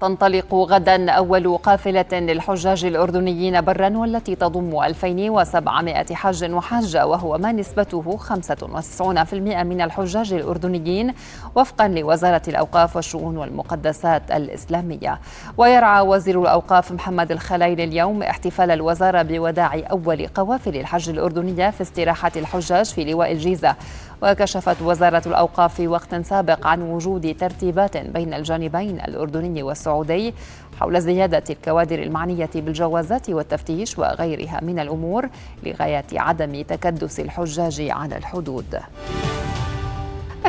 تنطلق غدا أول قافلة للحجاج الأردنيين برا والتي تضم 2700 حاج وحاجة وهو ما نسبته 95% من الحجاج الأردنيين وفقا لوزارة الأوقاف والشؤون والمقدسات الإسلامية. ويرعى وزير الأوقاف محمد الخلايل اليوم احتفال الوزارة بوداع أول قوافل الحج الأردنية في استراحة الحجاج في لواء الجيزة. وكشفت وزارة الأوقاف في وقت سابق عن وجود ترتيبات بين الجانبين الأردني والسعودي. حول زيادة الكوادر المعنية بالجوازات والتفتيش وغيرها من الأمور لغاية عدم تكدس الحجاج على الحدود.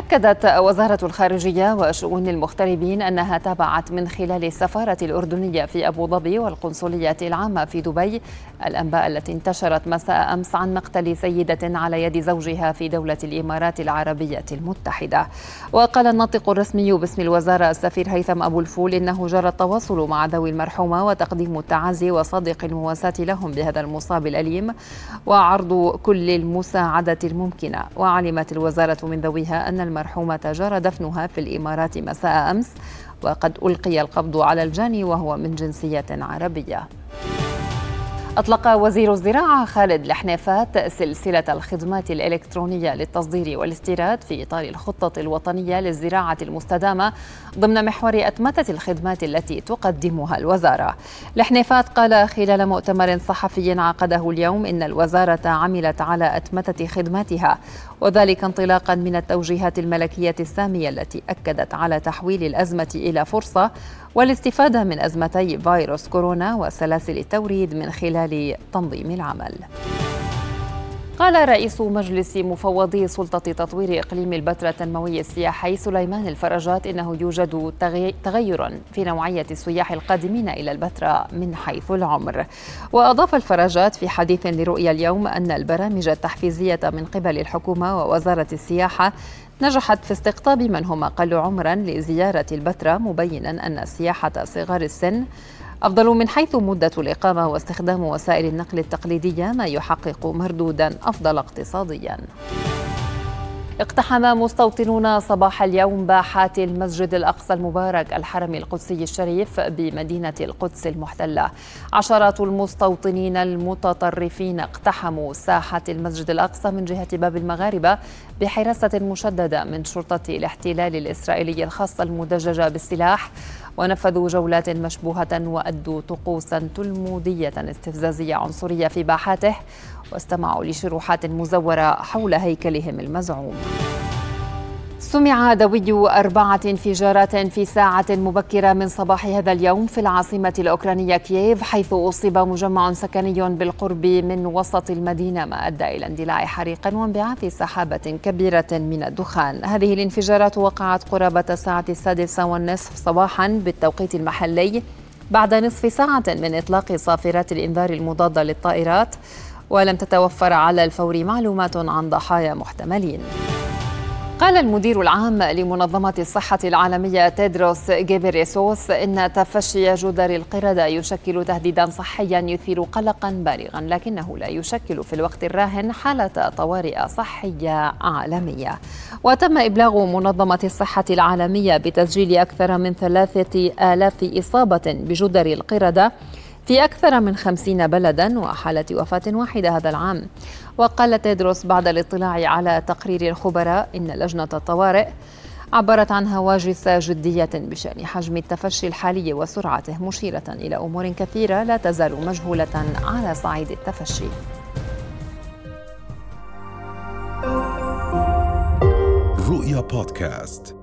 أكدت وزارة الخارجية وشؤون المغتربين أنها تابعت من خلال السفارة الأردنية في أبو ظبي والقنصلية العامة في دبي الأنباء التي انتشرت مساء أمس عن مقتل سيدة على يد زوجها في دولة الإمارات العربية المتحدة. وقال الناطق الرسمي باسم الوزارة السفير هيثم أبو الفول إنه جرى التواصل مع ذوي المرحومة وتقديم التعازي وصادق المواساة لهم بهذا المصاب الأليم وعرض كل المساعدة الممكنة. وعلمت الوزارة من ذويها أن المرحومة جرى دفنها في الإمارات مساء أمس وقد ألقي القبض على الجاني وهو من جنسية عربية. أطلق وزير الزراعة خالد الحنيفات سلسلة الخدمات الإلكترونية للتصدير والاستيراد في إطار الخطة الوطنية للزراعة المستدامة ضمن محور أتمتة الخدمات التي تقدمها الوزارة. الحنيفات قال خلال مؤتمر صحفي عقده اليوم إن الوزارة عملت على أتمتة خدماتها وذلك انطلاقا من التوجيهات الملكية السامية التي أكدت على تحويل الأزمة إلى فرصة والاستفادة من أزمتي فيروس كورونا وسلاسل التوريد من خلال تنظيم العمل. قال رئيس مجلس مفوضي سلطة تطوير إقليم البتراء التنموي السياحي سليمان الفرجات إنه يوجد تغير في نوعية السياح القادمين إلى البتراء من حيث العمر. وأضاف الفرجات في حديث لرؤيا اليوم أن البرامج التحفيزية من قبل الحكومة ووزارة السياحة نجحت في استقطاب من هم أقل عمرا لزيارة البتراء مبينا أن سياحة صغار السن أفضل من حيث مدة الإقامة واستخدام وسائل النقل التقليدية ما يحقق مردودا أفضل اقتصاديا اقتحم مستوطنون صباح اليوم باحات المسجد الأقصى المبارك الحرم القدسي الشريف بمدينة القدس المحتلة. عشرات المستوطنين المتطرفين اقتحموا ساحة المسجد الأقصى من جهة باب المغاربة بحراسة مشددة من شرطة الاحتلال الإسرائيلي الخاصة المدججة بالسلاح ونفذوا جولات مشبوهة وادوا طقوسا تلمودية استفزازية عنصرية في باحاته واستمعوا لشروحات مزورة حول هيكلهم المزعوم. سمع دوي أربعة انفجارات في ساعة مبكرة من صباح هذا اليوم في العاصمة الأوكرانية كييف حيث أصيب مجمع سكني بالقرب من وسط المدينة ما أدى إلى اندلاع حريق وانبعاث سحابة كبيرة من الدخان. هذه الانفجارات وقعت قرابة الساعة السادسة والنصف صباحا بالتوقيت المحلي بعد نصف ساعة من إطلاق صافرات الإنذار المضادة للطائرات ولم تتوفر على الفور معلومات عن ضحايا محتملين. قال المدير العام لمنظمة الصحة العالمية تيدروس جيبريسوس إن تفشي جدر القردة يشكل تهديدا صحيا يثير قلقا بالغا لكنه لا يشكل في الوقت الراهن حالة طوارئ صحية عالمية. وتم إبلاغ منظمة الصحة العالمية بتسجيل أكثر من ثلاثة آلاف إصابة بجدر القردة في أكثر من خمسين بلدا وحالة وفاة واحدة هذا العام. وقال تيدروس بعد الاطلاع على تقرير الخبراء إن لجنة الطوارئ عبرت عن هواجس جدية بشأن حجم التفشي الحالي وسرعته مشيرة إلى أمور كثيرة لا تزال مجهولة على صعيد التفشي. رؤيا بودكاست.